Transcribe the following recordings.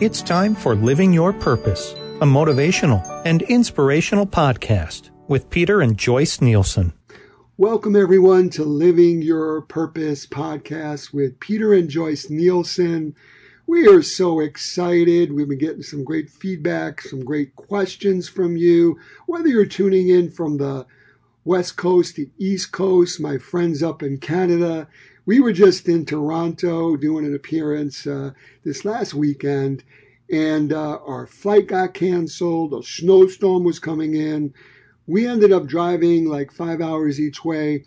It's time for Living Your Purpose, a motivational and inspirational podcast with Peter and Joyce Nielsen. Welcome, everyone, to Living Your Purpose podcast with Peter and Joyce Nielsen. We are so excited. We've been getting some great feedback, some great questions from you. Whether you're tuning in from the West Coast, the East Coast, my friends up in Canada, we were just in Toronto doing an appearance uh, this last weekend, and uh, our flight got canceled. A snowstorm was coming in. We ended up driving like five hours each way,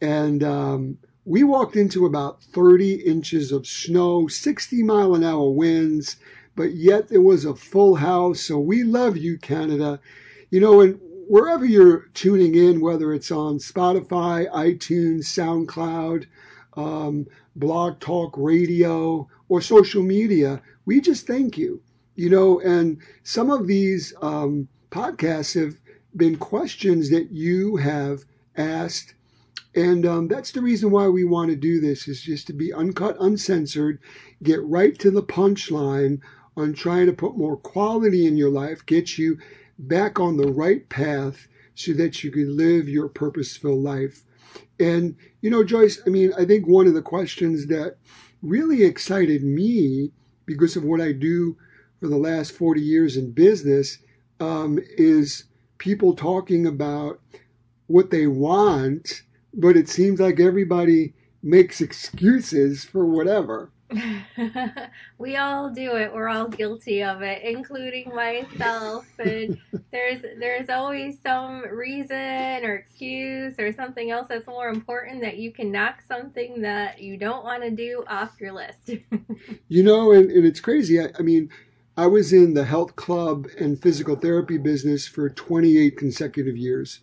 and um, we walked into about 30 inches of snow, 60 mile an hour winds, but yet there was a full house. So we love you, Canada. You know, and wherever you're tuning in, whether it's on Spotify, iTunes, SoundCloud, um, blog talk radio or social media we just thank you you know and some of these um, podcasts have been questions that you have asked. And um, that's the reason why we want to do this is just to be uncut uncensored get right to the punchline on trying to put more quality in your life get you back on the right path so that you can live your purposeful life and, you know, Joyce, I mean, I think one of the questions that really excited me because of what I do for the last 40 years in business um, is people talking about what they want, but it seems like everybody makes excuses for whatever. we all do it. We're all guilty of it, including myself. And there's there's always some reason or excuse or something else that's more important that you can knock something that you don't want to do off your list. you know, and, and it's crazy. I, I mean, I was in the health club and physical therapy business for 28 consecutive years.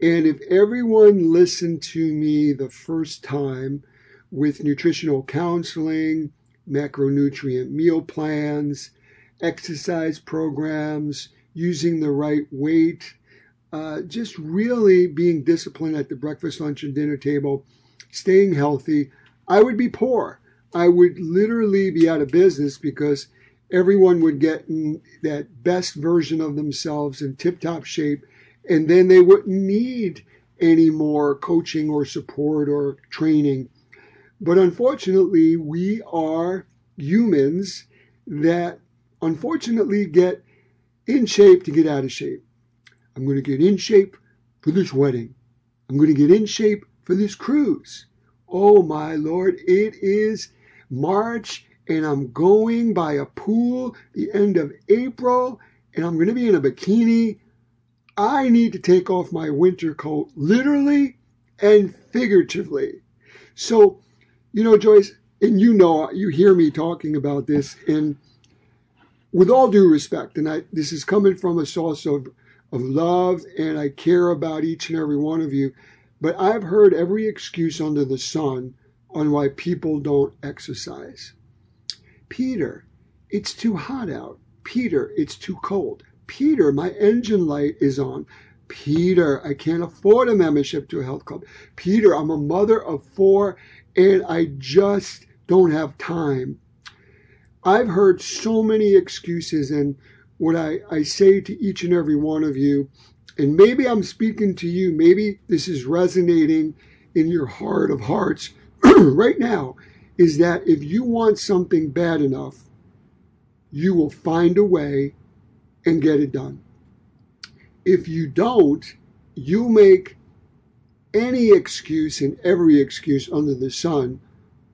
And if everyone listened to me the first time, with nutritional counseling, macronutrient meal plans, exercise programs, using the right weight, uh, just really being disciplined at the breakfast, lunch, and dinner table, staying healthy, I would be poor. I would literally be out of business because everyone would get that best version of themselves in tip top shape, and then they wouldn't need any more coaching or support or training. But unfortunately, we are humans that unfortunately get in shape to get out of shape. I'm going to get in shape for this wedding. I'm going to get in shape for this cruise. Oh my Lord, it is March and I'm going by a pool the end of April and I'm going to be in a bikini. I need to take off my winter coat literally and figuratively. So you know, Joyce, and you know, you hear me talking about this, and with all due respect, and I, this is coming from a source of, of love, and I care about each and every one of you, but I've heard every excuse under the sun on why people don't exercise. Peter, it's too hot out. Peter, it's too cold. Peter, my engine light is on. Peter, I can't afford a membership to a health club. Peter, I'm a mother of four and I just don't have time. I've heard so many excuses, and what I, I say to each and every one of you, and maybe I'm speaking to you, maybe this is resonating in your heart of hearts right now, is that if you want something bad enough, you will find a way and get it done. If you don't, you make any excuse and every excuse under the sun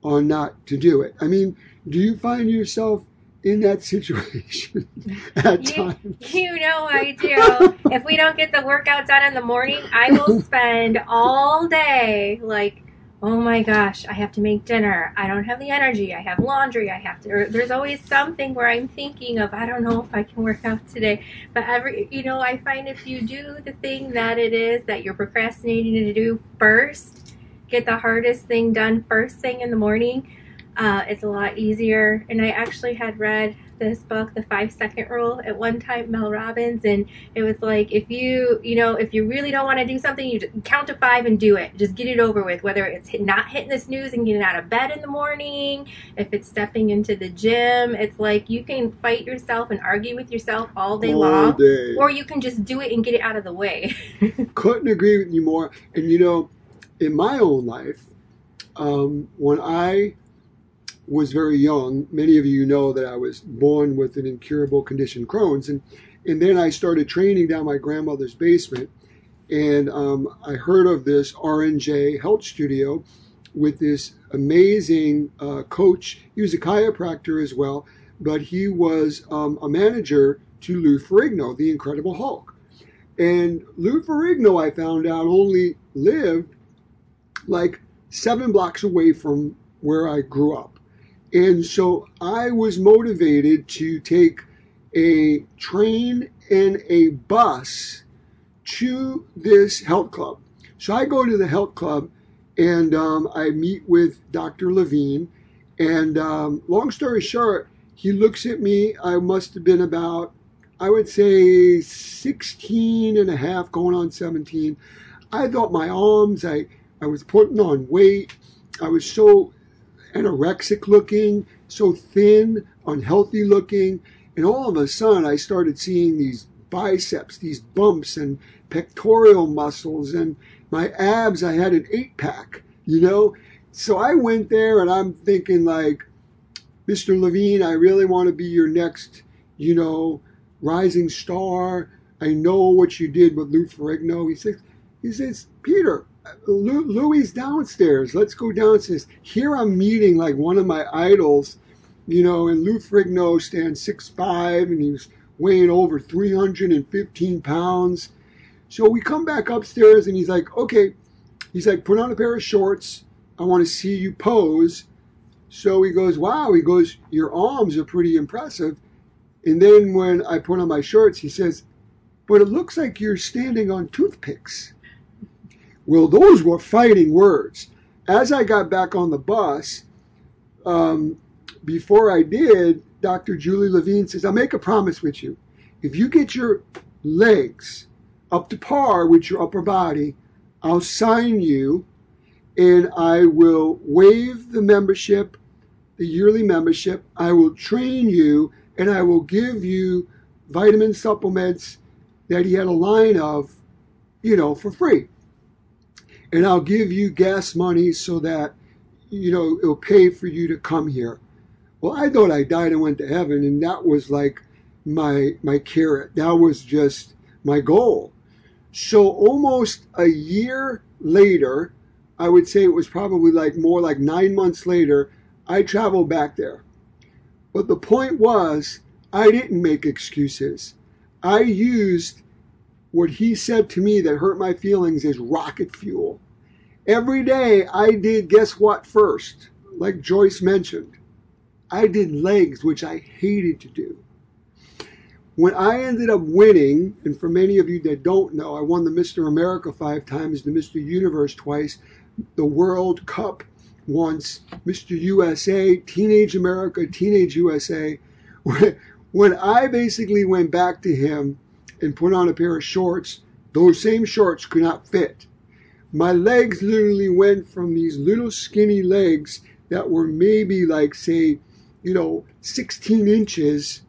on not to do it. I mean, do you find yourself in that situation at you, times? You know I do. if we don't get the workout done in the morning, I will spend all day like oh my gosh, I have to make dinner. I don't have the energy. I have laundry. I have to. there's always something where I'm thinking of, I don't know if I can work out today. But every, you know, I find if you do the thing that it is that you're procrastinating to do first, get the hardest thing done first thing in the morning, Uh, it's a lot easier. And I actually had read this book, The Five Second Rule, at one time, Mel Robbins, and it was like if you, you know, if you really don't want to do something, you just count to five and do it. Just get it over with. Whether it's hit, not hitting the snooze and getting out of bed in the morning, if it's stepping into the gym, it's like you can fight yourself and argue with yourself all day All long, day. or you can just do it and get it out of the way. couldn't agree with you more. And you know, in my own life, um, when I was very young, many of you know that I was born with an incurable condition, Crohn's, and and then I started training down my grandmother's basement, and um, I heard of this RNJ Health Studio with this amazing uh, coach. He was a chiropractor as well, but he was um, a manager to Lou Ferrigno, the Incredible Hulk. And Lou Ferrigno, I found out, only lived like seven blocks away from where I grew up. And so I was motivated to take a train and a bus to this health club. So I go to the health club and um, I meet with Dr. Levine. And um, long story short, he looks at me. I must have been about, I would say, 16 and a half, going on 17. I thought my arms, I, I was putting on weight. I was so anorexic looking, so thin, unhealthy looking. And all of a sudden, I started seeing these biceps, these bumps, and pectoral muscles, and my abs. I had an eight pack, you know? So I went there and I'm thinking, like, Mr. Levine, I really want to be your next, you know, rising star. I know what you did with Lou Ferrigno. He says, he says, Peter, Lou, Louis downstairs. Let's go downstairs. Here I'm meeting like one of my idols, you know, and Lou Ferrigno stands six five and he's weighing over 315 pounds. So we come back upstairs and he's like, okay, he's like, put on a pair of shorts. I want to see you pose. So he goes, wow. He goes, your arms are pretty impressive. And then when I put on my shorts, he says, but it looks like you're standing on toothpicks. Well, those were fighting words. As I got back on the bus, um, before I did, Dr. Julie Levine says, I'll make a promise with you. If you get your legs up to par with your upper body, I'll sign you and I will waive the membership, the yearly membership. I will train you and I will give you vitamin supplements that he had a line of, you know, for free. And I'll give you gas money so that, you know, it'll pay for you to come here. Well, I thought I died and went to heaven, and that was like my my carrot. That was just my goal. So almost a year later, I would say it was probably like more like nine months later, I traveled back there. But the point was, I didn't make excuses. I used what he said to me that hurt my feelings is rocket fuel. Every day I did guess what first, like Joyce mentioned. I did legs, which I hated to do. When I ended up winning, and for many of you that don't know, I won the Mr. America five times, the Mr. Universe twice, the World Cup once, Mr. USA, Teenage America, Teenage USA. When I basically went back to him and put on a pair of shorts, those same shorts could not fit. My legs literally went from these little skinny legs that were maybe like, say, you know, 16 inches.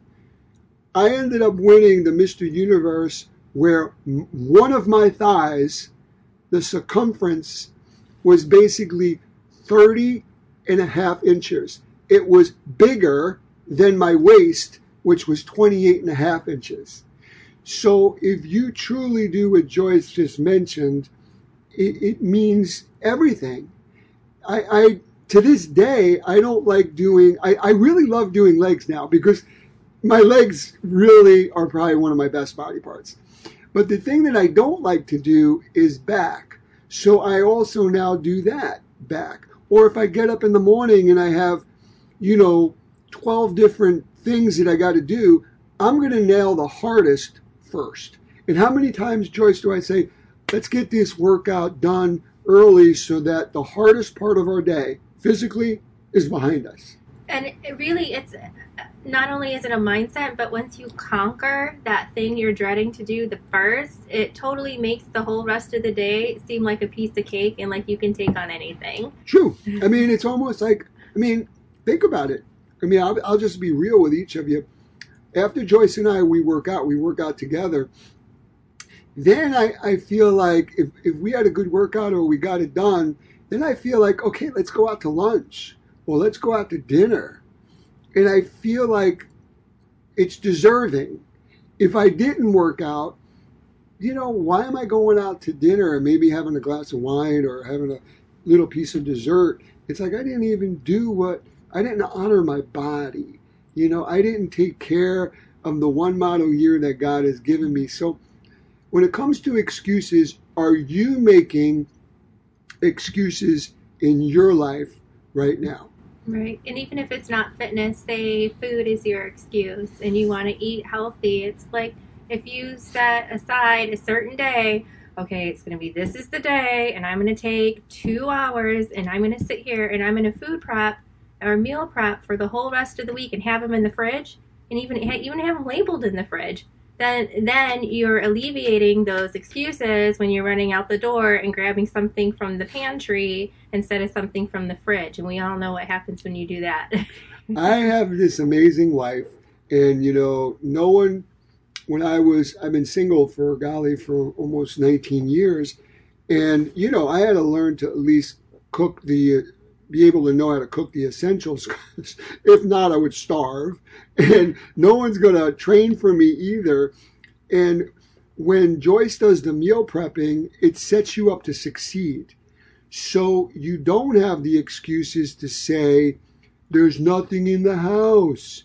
I ended up winning the Mr. Universe where one of my thighs, the circumference was basically 30 and a half inches. It was bigger than my waist, which was 28 and a half inches. So if you truly do what Joyce just mentioned, it, it means everything. I, I to this day I don't like doing I, I really love doing legs now because my legs really are probably one of my best body parts. But the thing that I don't like to do is back. So I also now do that back. Or if I get up in the morning and I have, you know, 12 different things that I got to do, I'm going to nail the hardest first. And how many times, Joyce, do I say, let's get this workout done early so that the hardest part of our day, physically, is behind us. And it really, it's not only is it a mindset, but once you conquer that thing you're dreading to do the first, it totally makes the whole rest of the day seem like a piece of cake and like you can take on anything. True. I mean, it's almost like, I mean, think about it. I mean, I'll, I'll just be real with each of you. After Joyce and I, we work out, we work out together. Then I, I feel like if, if we had a good workout or we got it done, then I feel like, okay, let's go out to lunch or let's go out to dinner. And I feel like it's deserving. If I didn't work out, you know, why am I going out to dinner and maybe having a glass of wine or having a little piece of dessert? It's like I didn't even do what, I didn't honor my body. You know, I didn't take care of the one model year that God has given me. So when it comes to excuses, are you making excuses in your life right now? Right. And even if it's not fitness, say food is your excuse and you want to eat healthy, it's like if you set aside a certain day, okay, it's going to be this is the day, and I'm going to take two hours and I'm going to sit here and I'm going to food prep or meal prep for the whole rest of the week and have them in the fridge and even even have them labeled in the fridge then then you're alleviating those excuses when you're running out the door and grabbing something from the pantry instead of something from the fridge and we all know what happens when you do that. I have this amazing wife and you know no one when I was I've been single for golly for almost 19 years and you know I had to learn to at least cook the be able to know how to cook the essentials. if not, I would starve. And no one's going to train for me either. And when Joyce does the meal prepping, it sets you up to succeed. So you don't have the excuses to say, there's nothing in the house.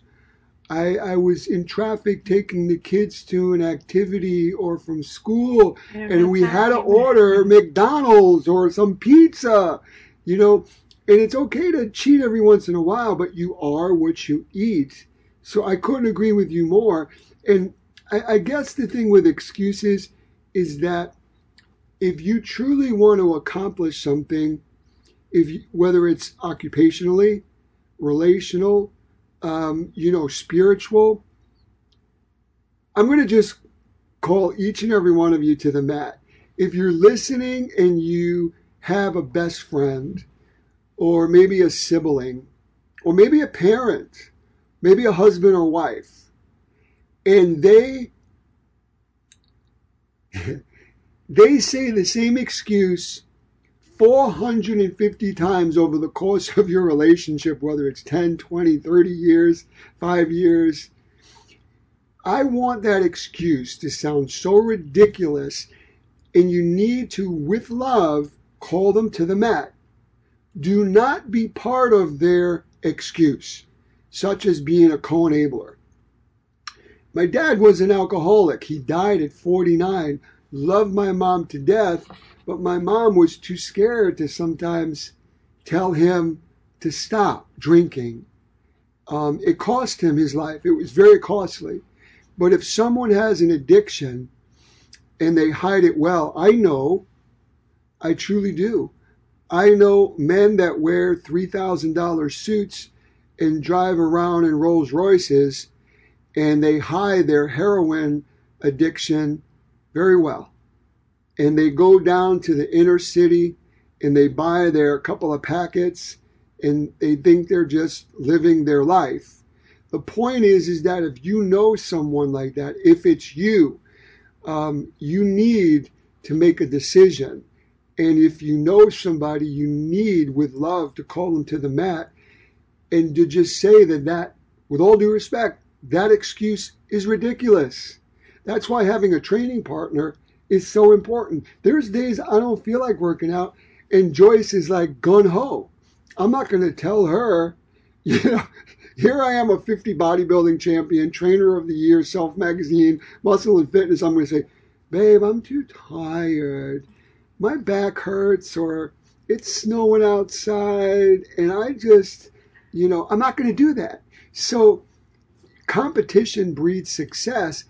I, I was in traffic taking the kids to an activity or from school, and we had to order McDonald's or some pizza. You know, and it's okay to cheat every once in a while, but you are what you eat. So I couldn't agree with you more. And I, I guess the thing with excuses is that if you truly want to accomplish something, if you, whether it's occupationally, relational, um, you know, spiritual, I'm going to just call each and every one of you to the mat. If you're listening and you have a best friend, or maybe a sibling, or maybe a parent, maybe a husband or wife, and they they say the same excuse 450 times over the course of your relationship, whether it's 10, 20, 30 years, five years. I want that excuse to sound so ridiculous, and you need to, with love, call them to the mat do not be part of their excuse, such as being a co-enabler. My dad was an alcoholic. He died at 49. Loved my mom to death, but my mom was too scared to sometimes tell him to stop drinking. Um, it cost him his life. It was very costly. But if someone has an addiction and they hide it well, I know, I truly do. I know men that wear $3,000 suits and drive around in Rolls Royces and they hide their heroin addiction very well. And they go down to the inner city and they buy their couple of packets and they think they're just living their life. The point is, is that if you know someone like that, if it's you, um, you need to make a decision and if you know somebody you need with love to call them to the mat and to just say that that, with all due respect, that excuse is ridiculous. That's why having a training partner is so important. There's days I don't feel like working out and Joyce is like gun ho. I'm not going to tell her, you know, here I am a 50 bodybuilding champion, trainer of the year, self magazine, muscle and fitness. I'm going to say, babe, I'm too tired my back hurts or it's snowing outside and I just, you know, I'm not going to do that. So competition breeds success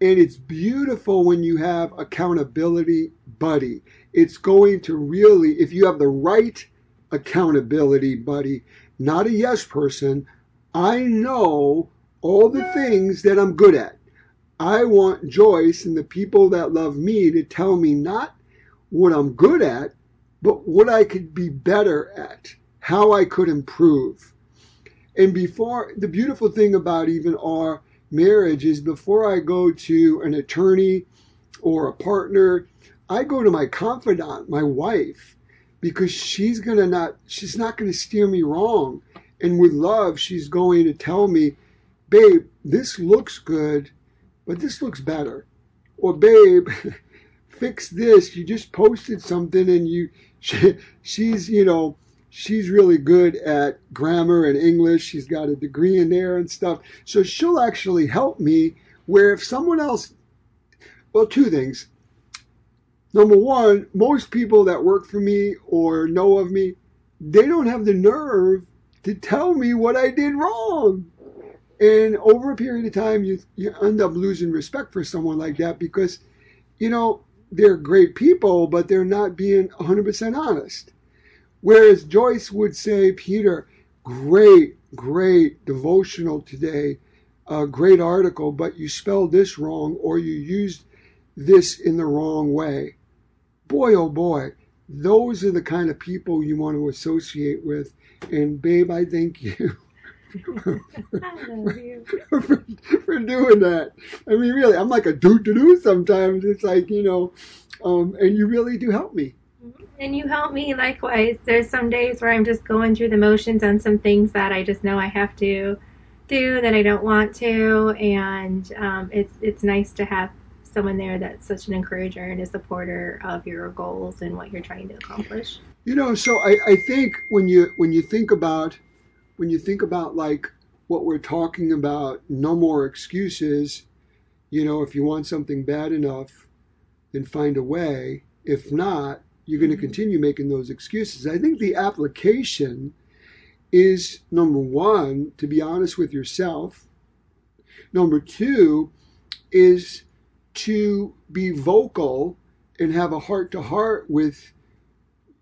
and it's beautiful when you have accountability buddy. It's going to really, if you have the right accountability buddy, not a yes person. I know all the things that I'm good at. I want Joyce and the people that love me to tell me not what I'm good at, but what I could be better at, how I could improve. And before, the beautiful thing about even our marriage is before I go to an attorney or a partner, I go to my confidant, my wife, because she's gonna not, she's not gonna steer me wrong. And with love, she's going to tell me, babe, this looks good, but this looks better. Or babe, fix this. You just posted something and you, she, she's, you know, she's really good at grammar and English. She's got a degree in there and stuff. So she'll actually help me where if someone else, well, two things. Number one, most people that work for me or know of me, they don't have the nerve to tell me what I did wrong. And over a period of time, you, you end up losing respect for someone like that because, you know, they're great people, but they're not being 100% honest. Whereas Joyce would say, Peter, great, great devotional today, a great article, but you spelled this wrong or you used this in the wrong way. Boy, oh boy, those are the kind of people you want to associate with. And babe, I thank you. for, for, for, doing that. I mean, really, I'm like a doo doo doo sometimes. It's like, you know, um, and you really do help me. And you help me likewise. There's some days where I'm just going through the motions on some things that I just know I have to do that I don't want to, and um, it's it's nice to have someone there that's such an encourager and a supporter of your goals and what you're trying to accomplish. You know, so I, I think when you when you think about when you think about like what we're talking about, no more excuses, you know, if you want something bad enough, then find a way. If not, you're going to mm-hmm. continue making those excuses. I think the application is number one, to be honest with yourself. Number two is to be vocal and have a heart to heart with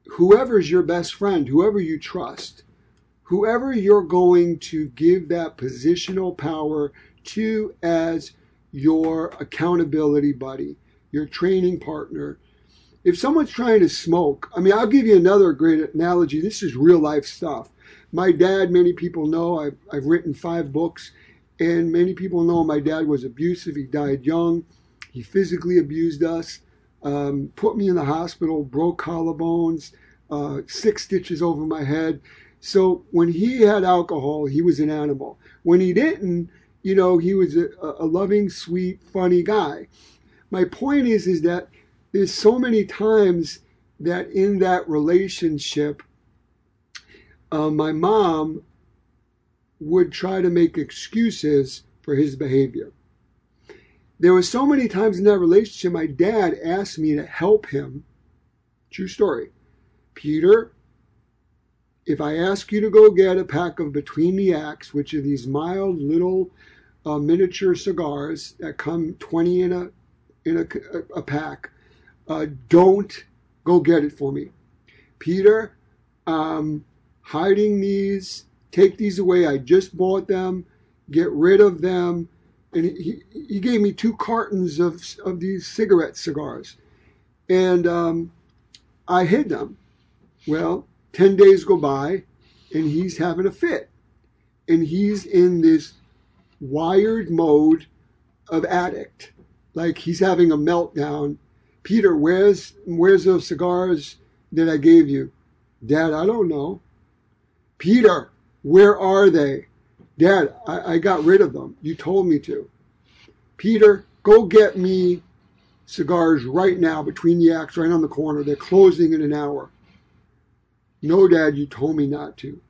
whoever's your best friend, whoever you trust whoever you're going to give that positional power to as your accountability buddy, your training partner. If someone's trying to smoke, I mean, I'll give you another great analogy. This is real life stuff. My dad, many people know, I've, I've written five books, and many people know my dad was abusive. He died young. He physically abused us, um, put me in the hospital, broke collarbones, uh, six stitches over my head. So when he had alcohol, he was an animal. When he didn't, you know, he was a, a loving, sweet, funny guy. My point is, is that there's so many times that in that relationship, uh, my mom would try to make excuses for his behavior. There were so many times in that relationship, my dad asked me to help him. True story. Peter, if I ask you to go get a pack of Between the Acts, which are these mild little uh, miniature cigars that come 20 in a in a, a pack, uh, don't go get it for me. Peter, um, hiding these, take these away. I just bought them. Get rid of them. And he, he gave me two cartons of, of these cigarette cigars. And um, I hid them. Well, 10 days go by and he's having a fit. And he's in this wired mode of addict. Like he's having a meltdown. Peter, where's where's those cigars that I gave you? Dad, I don't know. Peter, where are they? Dad, I, I got rid of them. You told me to. Peter, go get me cigars right now between the acts, right on the corner. They're closing in an hour. No, Dad, you told me not to.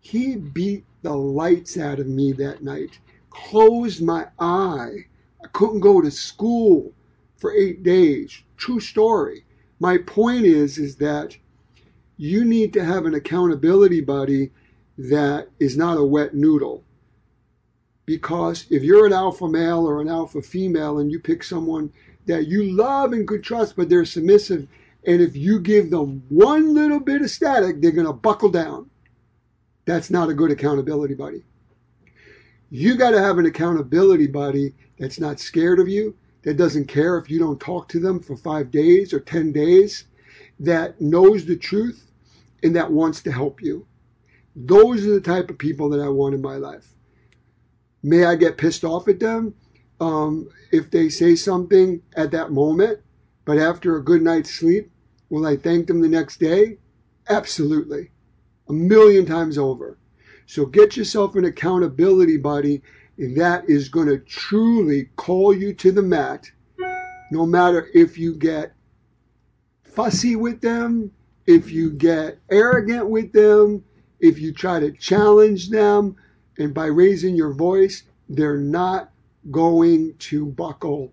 He beat the lights out of me that night, closed my eye. I couldn't go to school for eight days. True story. My point is, is that you need to have an accountability buddy that is not a wet noodle. Because if you're an alpha male or an alpha female and you pick someone that you love and could trust, but they're submissive and if you give them one little bit of static, they're going to buckle down. that's not a good accountability buddy. You got to have an accountability buddy that's not scared of you, that doesn't care if you don't talk to them for five days or 10 days, that knows the truth and that wants to help you. Those are the type of people that I want in my life. May I get pissed off at them um, if they say something at that moment, but after a good night's sleep, will I thank them the next day? Absolutely. A million times over. So get yourself an accountability buddy and that is going to truly call you to the mat, no matter if you get fussy with them, if you get arrogant with them, if you try to challenge them, and by raising your voice, they're not going to buckle.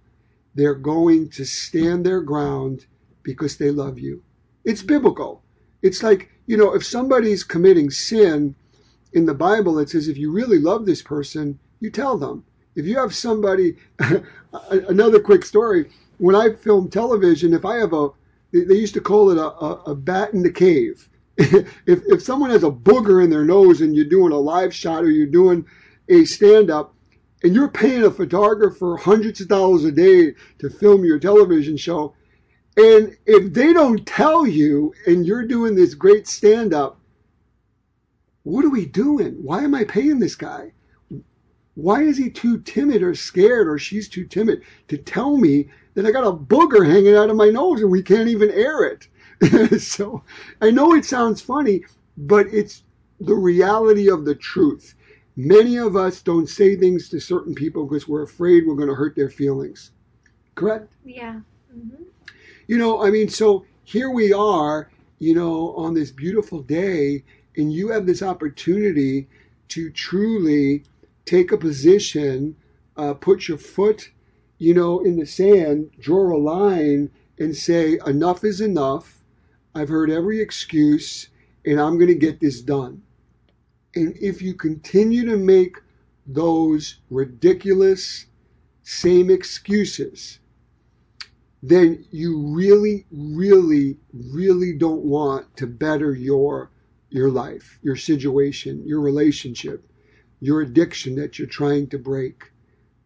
They're going to stand their ground because they love you. It's biblical. It's like, you know, if somebody's committing sin in the Bible, it says if you really love this person, you tell them. If you have somebody, another quick story, when I film television, if I have a, they used to call it a, a, a bat in the cave. if, if someone has a booger in their nose and you're doing a live shot or you're doing a stand up, and you're paying a photographer hundreds of dollars a day to film your television show, and if they don't tell you and you're doing this great stand up, what are we doing? Why am I paying this guy? Why is he too timid or scared or she's too timid to tell me that I got a booger hanging out of my nose and we can't even air it? so I know it sounds funny, but it's the reality of the truth. Many of us don't say things to certain people because we're afraid we're going to hurt their feelings. Correct? Yeah. Mm-hmm. You know, I mean, so here we are, you know, on this beautiful day, and you have this opportunity to truly take a position, uh, put your foot, you know, in the sand, draw a line, and say, enough is enough. I've heard every excuse, and I'm going to get this done. And if you continue to make those ridiculous same excuses, then you really, really, really don't want to better your your life, your situation, your relationship your addiction that you're trying to break.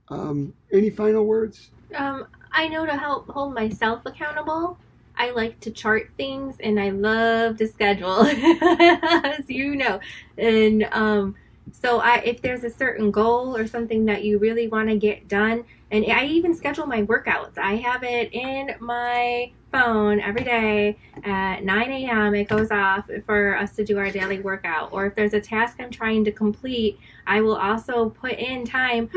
Um, any final words? Um, I know to help hold myself accountable. I like to chart things and I love to schedule, as you know. And um, so, I, if there's a certain goal or something that you really want to get done, and I even schedule my workouts. I have it in my phone every day at 9 a.m. It goes off for us to do our daily workout. Or if there's a task I'm trying to complete, I will also put in time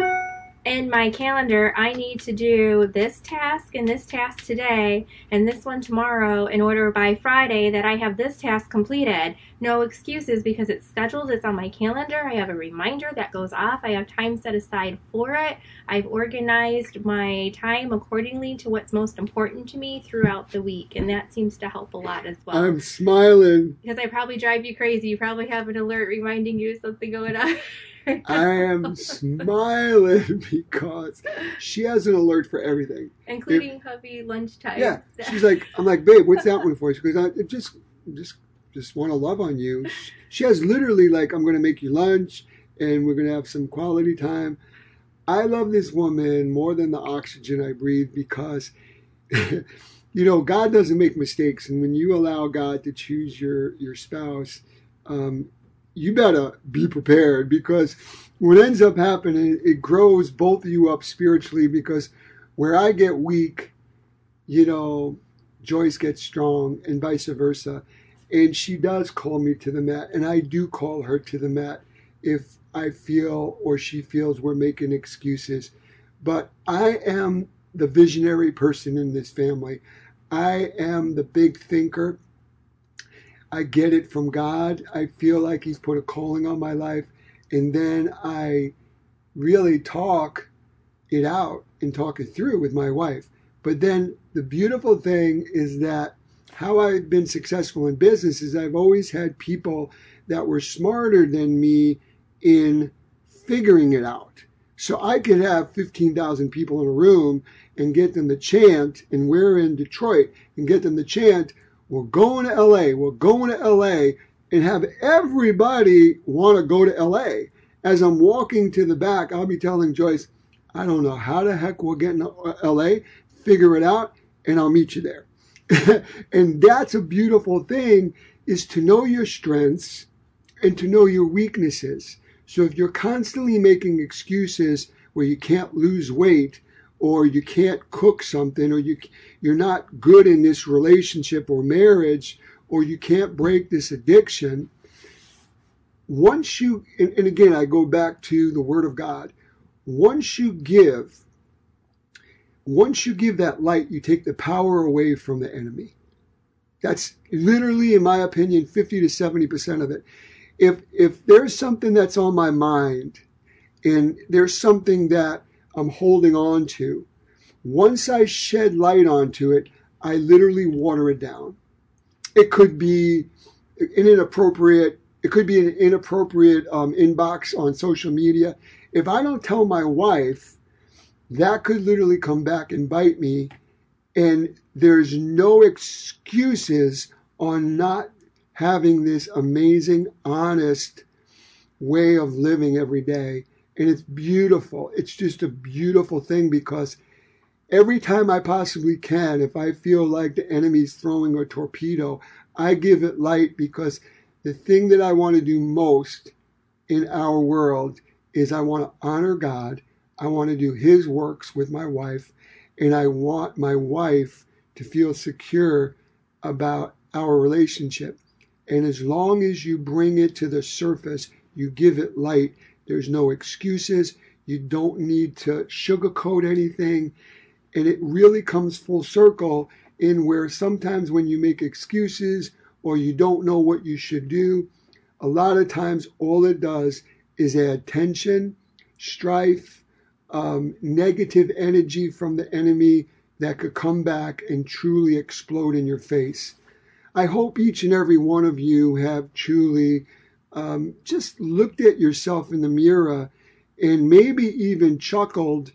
in my calendar, I need to do this task and this task today and this one tomorrow in order by Friday that I have this task completed. No excuses because it's scheduled, it's on my calendar. I have a reminder that goes off. I have time set aside for it. I've organized my time accordingly to what's most important to me throughout the week, and that seems to help a lot as well. I'm smiling. Because I probably drive you crazy. You probably have an alert reminding you of something going on. I am smiling because she has an alert for everything, including if, hubby lunchtime. Yeah, she's like, I'm like, babe, what's that one for? She goes, I just, just, just want to love on you. She has literally like, I'm going to make you lunch, and we're going to have some quality time. I love this woman more than the oxygen I breathe because. you know, God doesn't make mistakes, and when you allow God to choose your your spouse, um, you better be prepared because what ends up happening, it grows both of you up spiritually because where I get weak, you know, Joyce gets strong and vice versa. And she does call me to the mat, and I do call her to the mat if I feel or she feels we're making excuses. But I am the visionary person in this family. I am the big thinker. I get it from God. I feel like He's put a calling on my life. And then I really talk it out and talk it through with my wife. But then the beautiful thing is that how I've been successful in business is I've always had people that were smarter than me in figuring it out. So I could have 15,000 people in a room and get them to chant, and we're in Detroit, and get them to chant, we're going to LA. We're going to LA. and have everybody want to go to LA. As I'm walking to the back, I'll be telling Joyce, I don't know how the heck we'll get to uh, LA, figure it out, and I'll meet you there. and that's a beautiful thing is to know your strengths and to know your weaknesses. So if you're constantly making excuses where you can't lose weight or you can't cook something or you you're not good in this relationship or marriage or you can't break this addiction once you and, and again I go back to the word of God once you give once you give that light you take the power away from the enemy. That's literally in my opinion 50 to 70% of it. If if there's something that's on my mind and there's something that I'm holding on to, once I shed light onto it, I literally water it down. It could be an inappropriate, it could be an inappropriate um, inbox on social media. If I don't tell my wife, that could literally come back and bite me. And there's no excuses on not having this amazing, honest way of living every day. And it's beautiful. It's just a beautiful thing because every time I possibly can, if I feel like the enemy's throwing a torpedo, I give it light because the thing that I want to do most in our world is I want to honor God. I want to do His works with my wife, and I want my wife to feel secure about our relationship. And as long as you bring it to the surface, you give it light, there's no excuses. You don't need to sugarcoat anything. And it really comes full circle in where sometimes when you make excuses or you don't know what you should do, a lot of times all it does is add tension, strife, um, negative energy from the enemy that could come back and truly explode in your face. I hope each and every one of you have truly um, just looked at yourself in the mirror and maybe even chuckled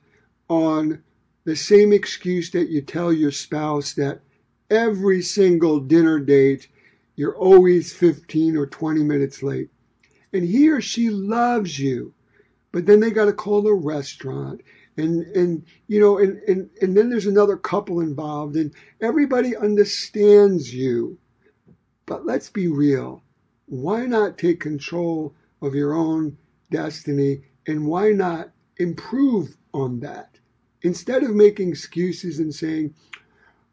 on the same excuse that you tell your spouse that every single dinner date you're always 15 or 20 minutes late. And he or she loves you, but then they got to call the restaurant and and you know and, and and then there's another couple involved and everybody understands you but let's be real. Why not take control of your own destiny and why not improve on that? Instead of making excuses and saying,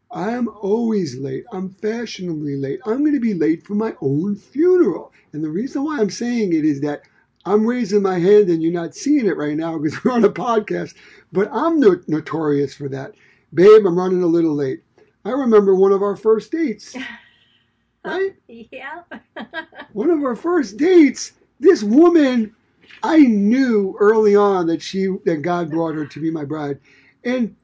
I'm always late. I'm fashionably late. I'm going to be late for my own funeral. And the reason why I'm saying it is that I'm raising my hand and you're not seeing it right now because we're on a podcast, but I'm no- notorious for that. Babe, I'm running a little late. I remember one of our first dates. right? Yeah. One of our first dates, this woman, I knew early on that she that God brought her to be my bride, and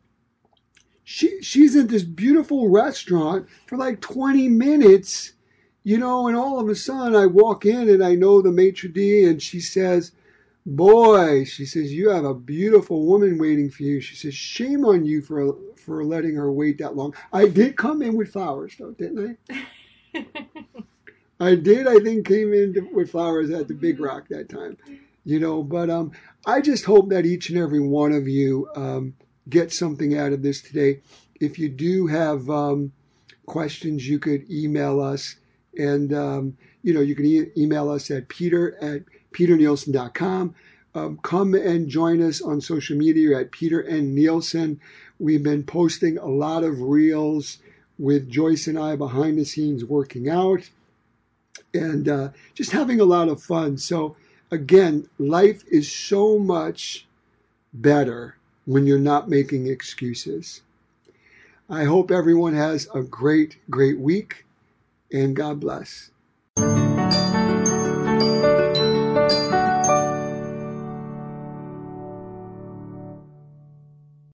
she she's at this beautiful restaurant for like 20 minutes, you know, and all of a sudden I walk in and I know the maitre d' and she says, "Boy," she says, "you have a beautiful woman waiting for you." She says, "Shame on you for for letting her wait that long." I did come in with flowers, though, didn't I? I did, I think, came in with flowers at the Big Rock that time, you know. But um, I just hope that each and every one of you um, get something out of this today. If you do have um, questions, you could email us, and um, you know, you can e- email us at peter at peternielsen.com. Um, come and join us on social media at Peter and Nielsen. We've been posting a lot of reels with Joyce and I behind the scenes working out and uh, just having a lot of fun. So, again, life is so much better when you're not making excuses. I hope everyone has a great, great week, and God bless.